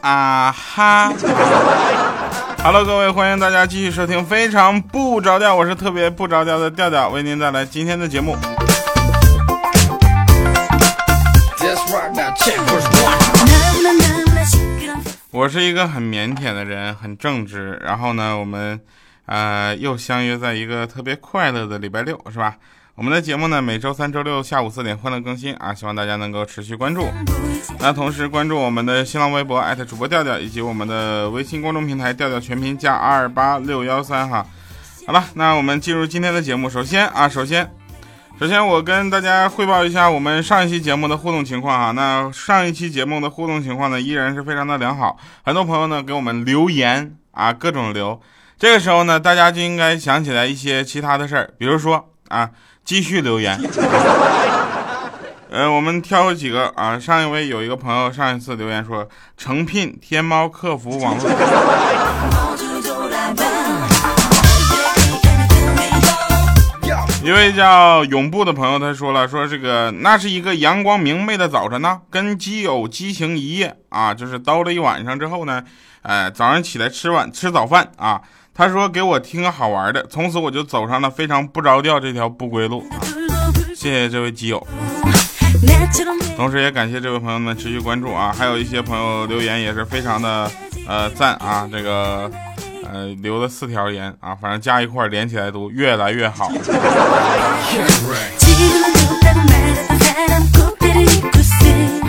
啊哈！Hello，各位，欢迎大家继续收听《非常不着调》，我是特别不着调的调调，为您带来今天的节目。我是一个很腼腆的人，很正直。然后呢，我们呃又相约在一个特别快乐的礼拜六，是吧？我们的节目呢，每周三、周六下午四点欢乐更新啊，希望大家能够持续关注。那同时关注我们的新浪微博主播调调，以及我们的微信公众平台调调全拼加二八六幺三哈。好了，那我们进入今天的节目。首先啊，首先，首先我跟大家汇报一下我们上一期节目的互动情况哈。那上一期节目的互动情况呢，依然是非常的良好，很多朋友呢给我们留言啊，各种留。这个时候呢，大家就应该想起来一些其他的事儿，比如说啊。继续留言，呃，我们挑几个啊。上一位有一个朋友上一次留言说，诚聘天猫客服网络。一位叫永布的朋友他说了，说这个那是一个阳光明媚的早晨呢，跟基友激情一夜啊，就是叨了一晚上之后呢，呃，早上起来吃晚吃早饭啊。他说：“给我听个好玩的。”从此我就走上了非常不着调这条不归路啊。谢谢这位基友，同时也感谢这位朋友们持续关注啊！还有一些朋友留言也是非常的呃赞啊，这个呃留了四条言啊，反正加一块连起来读，越来越好。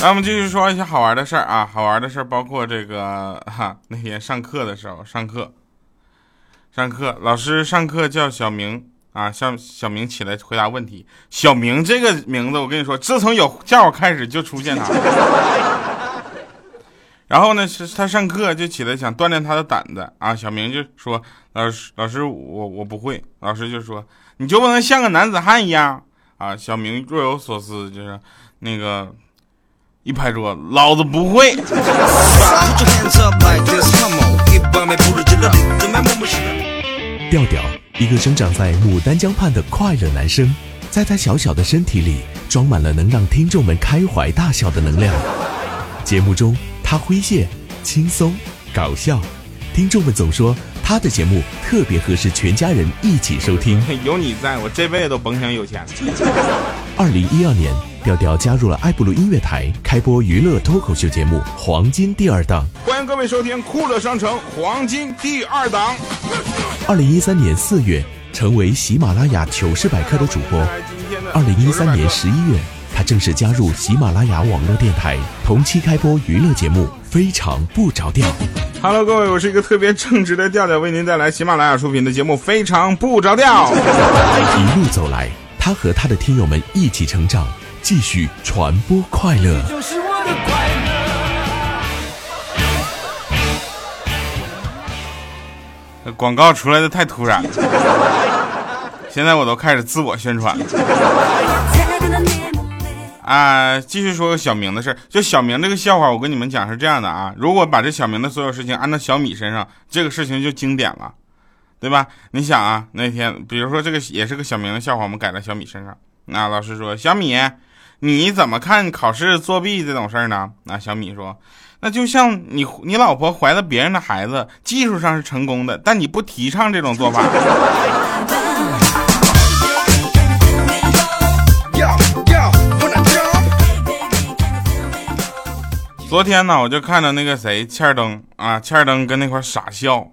来，我们继续说一些好玩的事儿啊！好玩的事儿包括这个哈，那天上课的时候上课。上课，老师上课叫小明啊，像小明起来回答问题。小明这个名字，我跟你说，自从有叫开始就出现他。然后呢，是他上课就起来想锻炼他的胆子啊。小明就说：“老师，老师，我我不会。”老师就说：“你就不能像个男子汉一样啊？”小明若有所思，就是那个一拍桌子，老子不会。调调，一个生长在牡丹江畔的快乐男生，在他小小的身体里装满了能让听众们开怀大笑的能量。节目中，他诙谐、轻松、搞笑，听众们总说他的节目特别合适全家人一起收听。有你在我这辈子都甭想有钱。二零一二年。调调加入了爱布鲁音乐台，开播娱乐脱口秀节目《黄金第二档》。欢迎各位收听《酷乐商城黄金第二档》。二零一三年四月，成为喜马拉雅糗事百科的主播。二零一三年十一月，他正式加入喜马拉雅网络电台，同期开播娱乐节目《非常不着调》。Hello，各位，我是一个特别正直的调调，为您带来喜马拉雅出品的节目《非常不着调》。一路走来，他和他的听友们一起成长。继续传播快乐。广告出来的太突然了，现在我都开始自我宣传了。啊，继续说个小明的事儿就小明这个笑话，我跟你们讲是这样的啊。如果把这小明的所有事情安到小米身上，这个事情就经典了，对吧？你想啊，那天比如说这个也是个小明的笑话，我们改在小米身上。那老师说，小米。你怎么看考试作弊这种事儿呢？那小米说，那就像你你老婆怀了别人的孩子，技术上是成功的，但你不提倡这种做法。昨天呢，我就看到那个谁，欠儿登啊，欠儿登跟那块傻笑，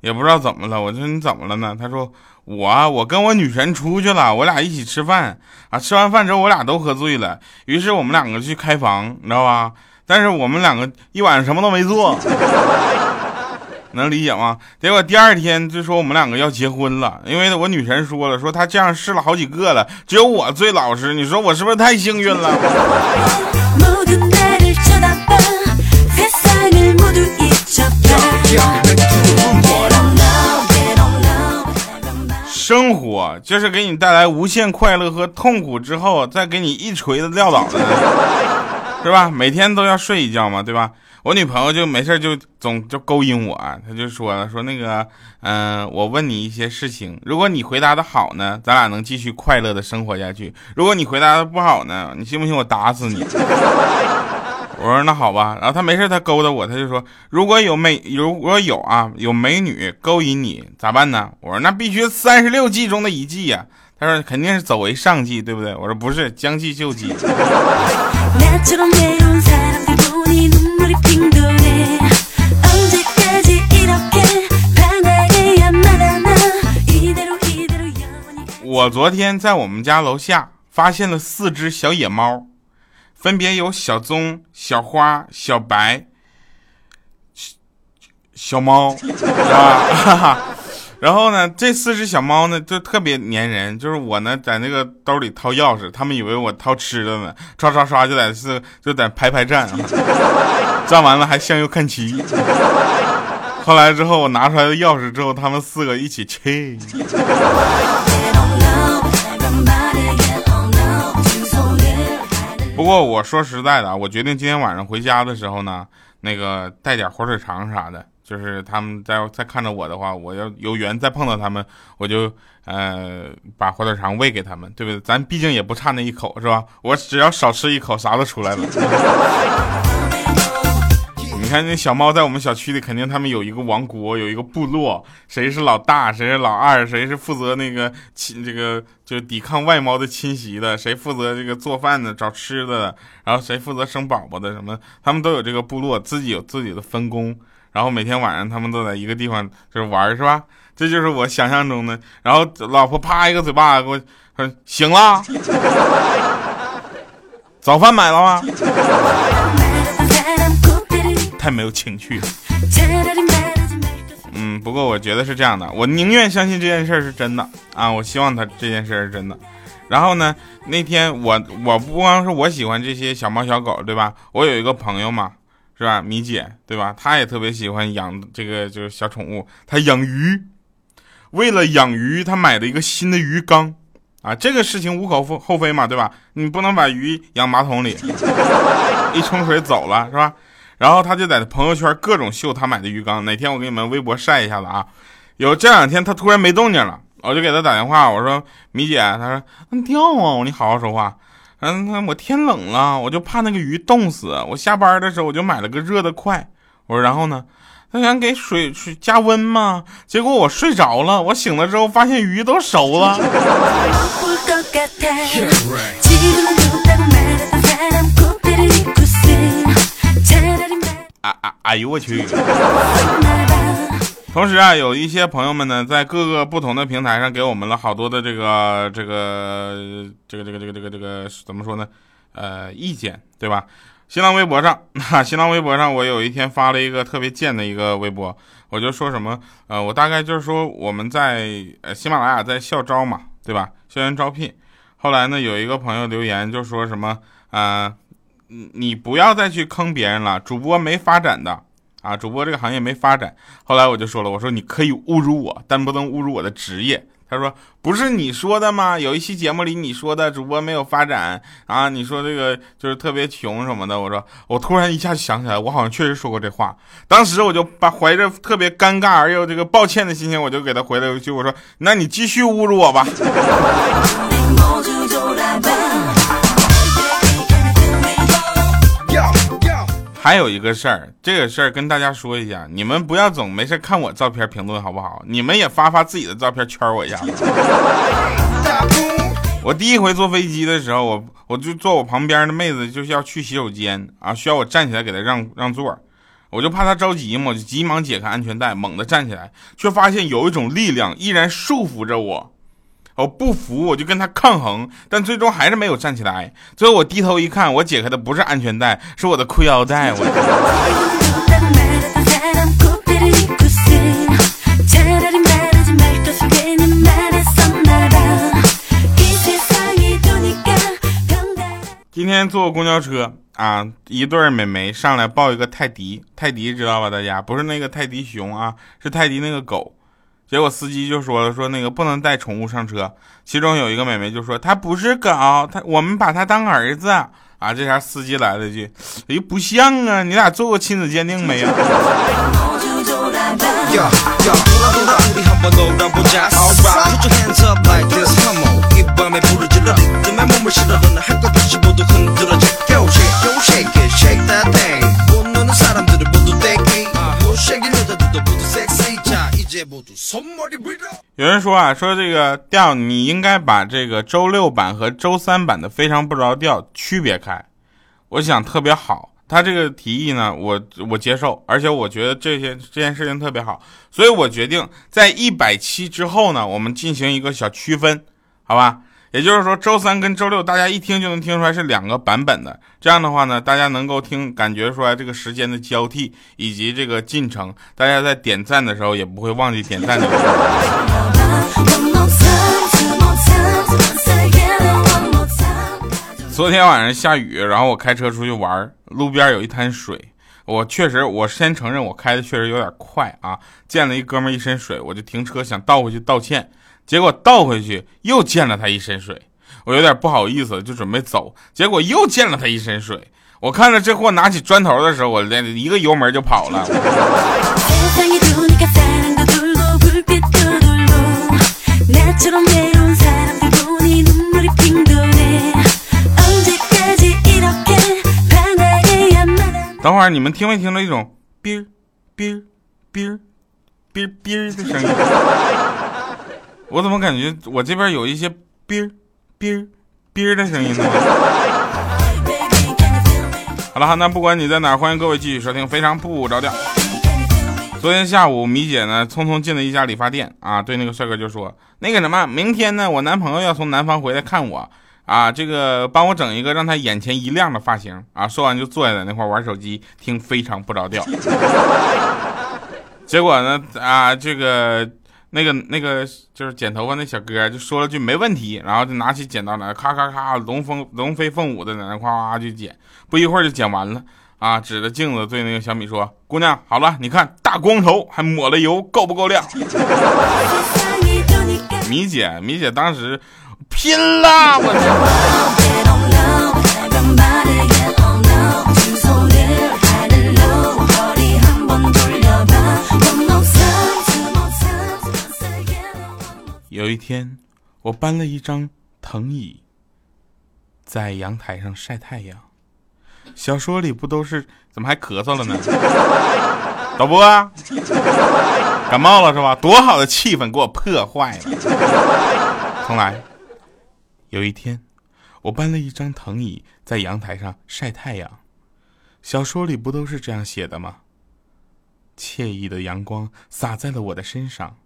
也不知道怎么了。我说你怎么了呢？他说。我我跟我女神出去了，我俩一起吃饭啊，吃完饭之后我俩都喝醉了，于是我们两个去开房，你知道吧？但是我们两个一晚上什么都没做，能理解吗？结果第二天就说我们两个要结婚了，因为我女神说了，说她这样试了好几个了，只有我最老实，你说我是不是太幸运了？生活就是给你带来无限快乐和痛苦之后，再给你一锤子撂倒的，是吧？每天都要睡一觉嘛，对吧？我女朋友就没事就总就勾引我，她就说了说那个，嗯，我问你一些事情，如果你回答的好呢，咱俩能继续快乐的生活下去；如果你回答的不好呢，你信不信我打死你？我说那好吧。然后她没事她勾搭我，她就说如果有美如果有啊有美女勾引你咋办呢？我说那必须三十六计中的一计呀。她说肯定是走为上计，对不对？我说不是，将计就计。我昨天在我们家楼下发现了四只小野猫，分别有小棕、小花、小白、小猫，啊。然后呢，这四只小猫呢就特别粘人，就是我呢在那个兜里掏钥匙，他们以为我掏吃的呢，刷刷刷就在是就在排排站，站完了还向右看齐。后来之后我拿出来的钥匙之后，他们四个一起切。不过我说实在的啊，我决定今天晚上回家的时候呢，那个带点火腿肠啥的，就是他们在在看着我的话，我要有缘再碰到他们，我就呃把火腿肠喂给他们，对不对？咱毕竟也不差那一口，是吧？我只要少吃一口，啥都出来了。你看那小猫在我们小区里，肯定他们有一个王国，有一个部落，谁是老大，谁是老二，谁是负责那个侵这个就是抵抗外猫的侵袭的，谁负责这个做饭的、找吃的，然后谁负责生宝宝的，什么他们都有这个部落，自己有自己的分工，然后每天晚上他们都在一个地方就是玩，是吧？这就是我想象中的。然后老婆啪一个嘴巴给我说醒了，早饭买了吗？太没有情趣了。嗯，不过我觉得是这样的，我宁愿相信这件事是真的啊！我希望他这件事是真的。然后呢，那天我我不光是我喜欢这些小猫小狗，对吧？我有一个朋友嘛，是吧？米姐，对吧？她也特别喜欢养这个就是小宠物，她养鱼。为了养鱼，她买了一个新的鱼缸啊！这个事情无可厚非嘛，对吧？你不能把鱼养马桶里，一冲水走了，是吧？然后她就在朋友圈各种秀她买的鱼缸。哪天我给你们微博晒一下子啊？有这两天她突然没动静了，我就给她打电话，我说米姐，她说你掉啊，你好好说话。嗯，我天冷了，我就怕那个鱼冻死。我下班的时候我就买了个热的快。我说然后呢？他想给水水加温嘛，结果我睡着了，我醒了之后发现鱼都熟了。啊啊！哎呦我去！同时啊，有一些朋友们呢，在各个不同的平台上给我们了好多的这个这个这个这个这个这个这个怎么说呢？呃，意见对吧？新浪微博上，新浪微博上，我有一天发了一个特别贱的一个微博，我就说什么？呃，我大概就是说我们在呃喜马拉雅在校招嘛，对吧？校园招聘。后来呢，有一个朋友留言就说什么？啊。你不要再去坑别人了，主播没发展的啊，主播这个行业没发展。后来我就说了，我说你可以侮辱我，但不能侮辱我的职业。他说不是你说的吗？有一期节目里你说的主播没有发展啊，你说这个就是特别穷什么的。我说我突然一下想起来，我好像确实说过这话。当时我就把怀着特别尴尬而又这个抱歉的心情，我就给他回了一句，我说那你继续侮辱我吧。还有一个事儿，这个事儿跟大家说一下，你们不要总没事看我照片评论好不好？你们也发发自己的照片圈我一下。我第一回坐飞机的时候，我我就坐我旁边的妹子就是要去洗手间啊，需要我站起来给她让让座，我就怕她着急嘛，就急忙解开安全带，猛地站起来，却发现有一种力量依然束缚着我。我不服，我就跟他抗衡，但最终还是没有站起来。最后我低头一看，我解开的不是安全带，是我的裤腰带。我。今天坐公交车啊，一对美眉上来抱一个泰迪，泰迪知道吧？大家不是那个泰迪熊啊，是泰迪那个狗。结果司机就说了，说那个不能带宠物上车。其中有一个美眉就说，她不是狗，她我们把她当儿子啊。这下司机来了一句：“哎，不像啊，你俩做过亲子鉴定没有？”有人说啊，说这个调你应该把这个周六版和周三版的非常不着调区别开。我想特别好，他这个提议呢，我我接受，而且我觉得这些这件事情特别好，所以我决定在一百期之后呢，我们进行一个小区分，好吧？也就是说，周三跟周六，大家一听就能听出来是两个版本的。这样的话呢，大家能够听感觉出来这个时间的交替以及这个进程。大家在点赞的时候也不会忘记点赞的。昨天晚上下雨，然后我开车出去玩，路边有一滩水。我确实，我先承认我开的确实有点快啊。溅了一哥们一身水，我就停车想倒回去道歉。结果倒回去又溅了他一身水，我有点不好意思，就准备走。结果又溅了他一身水，我看着这货拿起砖头的时候，我连一个油门就跑了。等会儿你们听没听到一种哔哔哔哔哔的声音？我怎么感觉我这边有一些哔哔哔的声音呢？好了，那不管你在哪，欢迎各位继续收听《非常不着调》。昨天下午，米姐呢匆匆进了一家理发店啊，对那个帅哥就说：“那个什么，明天呢，我男朋友要从南方回来看我啊，这个帮我整一个让他眼前一亮的发型啊。”说完就坐在那块玩手机，听《非常不着调 》。结果呢啊，这个。那个那个就是剪头发那小哥就说了句没问题，然后就拿起剪刀来，咔咔咔，龙凤龙飞凤舞的在那夸夸就剪，不一会儿就剪完了啊！指着镜子对那个小米说：“姑娘，好了，你看大光头还抹了油，够不够亮？”米姐，米姐当时拼了，我。有一天，我搬了一张藤椅，在阳台上晒太阳。小说里不都是？怎么还咳嗽了呢？导播，感冒了是吧？多好的气氛给我破坏了。重来。有一天，我搬了一张藤椅在阳台上晒太阳。小说里不都是这样写的吗？惬意的阳光洒在了我的身上。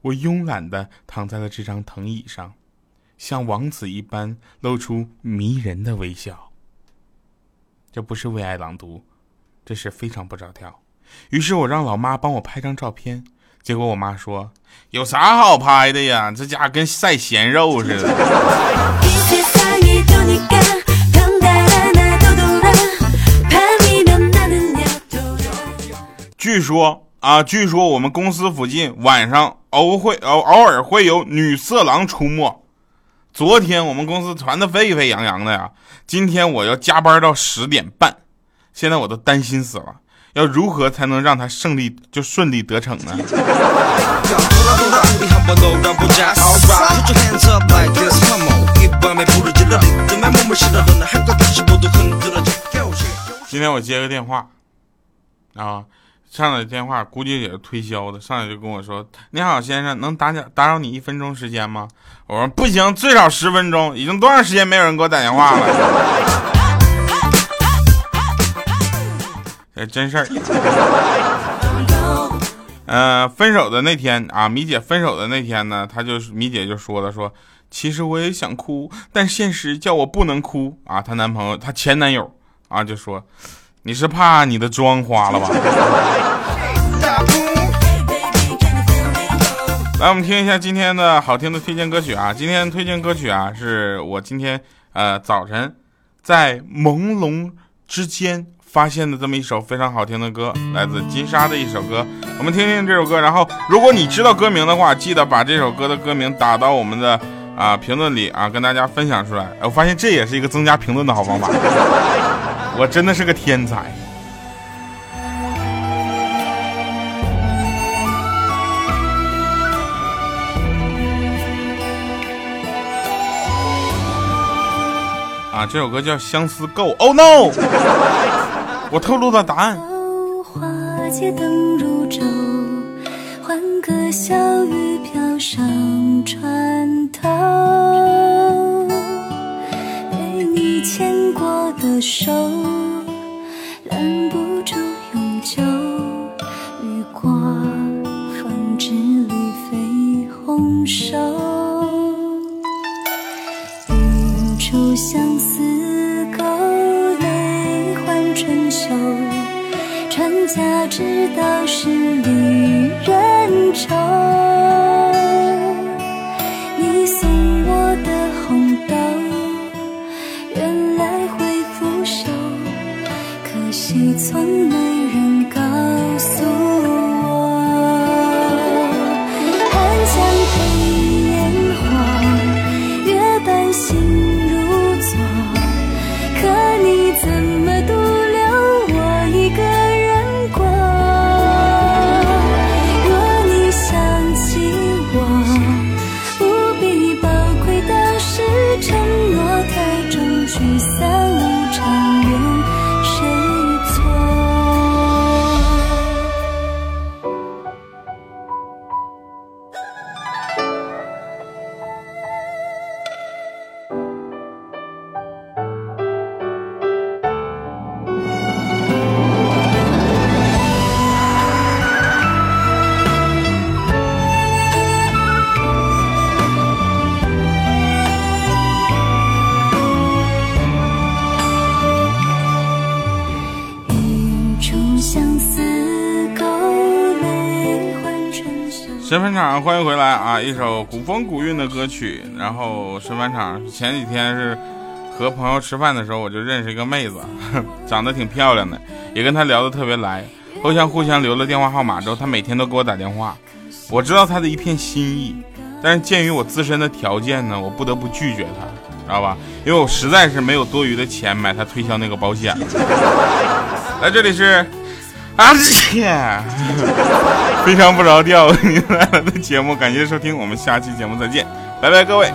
我慵懒的躺在了这张藤椅上，像王子一般露出迷人的微笑。这不是为爱朗读，这是非常不着调。于是我让老妈帮我拍张照片，结果我妈说：“有啥好拍的呀？这家跟晒咸肉似的。”据说。啊，据说我们公司附近晚上偶会偶偶尔会有女色狼出没。昨天我们公司传的沸沸扬扬的呀，今天我要加班到十点半，现在我都担心死了，要如何才能让他胜利就顺利得逞呢？今天我接个电话，啊。上来电话估计也是推销的，上来就跟我说：“你好，先生，能打搅打扰你一分钟时间吗？”我说：“不行，最少十分钟。已经多长时间没有人给我打电话了？”真事儿。呃，分手的那天啊，米姐分手的那天呢，她就米姐就说了：“说其实我也想哭，但现实叫我不能哭啊。”她男朋友，她前男友啊，就说。你是怕你的妆花了吧？来，我们听一下今天的好听的推荐歌曲啊！今天推荐歌曲啊，是我今天呃早晨在朦胧之间发现的这么一首非常好听的歌，来自金沙的一首歌。我们听听这首歌，然后如果你知道歌名的话，记得把这首歌的歌名打到我们的。啊评论里啊跟大家分享出来。我发现这也是一个增加评论的好方法。我真的是个天才。啊，这首歌叫《相思够》。Oh no！我透露了答案。花街灯如昼，欢歌笑语飘上船头。被你牵过的手，拦不住永久。雨过风止绿肥红瘦。道是离人愁。你送我的红豆，原来会腐朽，可惜从没人告诉神返场，欢迎回来啊！一首古风古韵的歌曲。然后神返场前几天是和朋友吃饭的时候，我就认识一个妹子，长得挺漂亮的，也跟她聊得特别来。互相互相留了电话号码之后，她每天都给我打电话。我知道她的一片心意，但是鉴于我自身的条件呢，我不得不拒绝她，知道吧？因为我实在是没有多余的钱买她推销那个保险。来，这里是啊切。非常不着调，为您带来的节目，感谢收听，我们下期节目再见，拜拜，各位。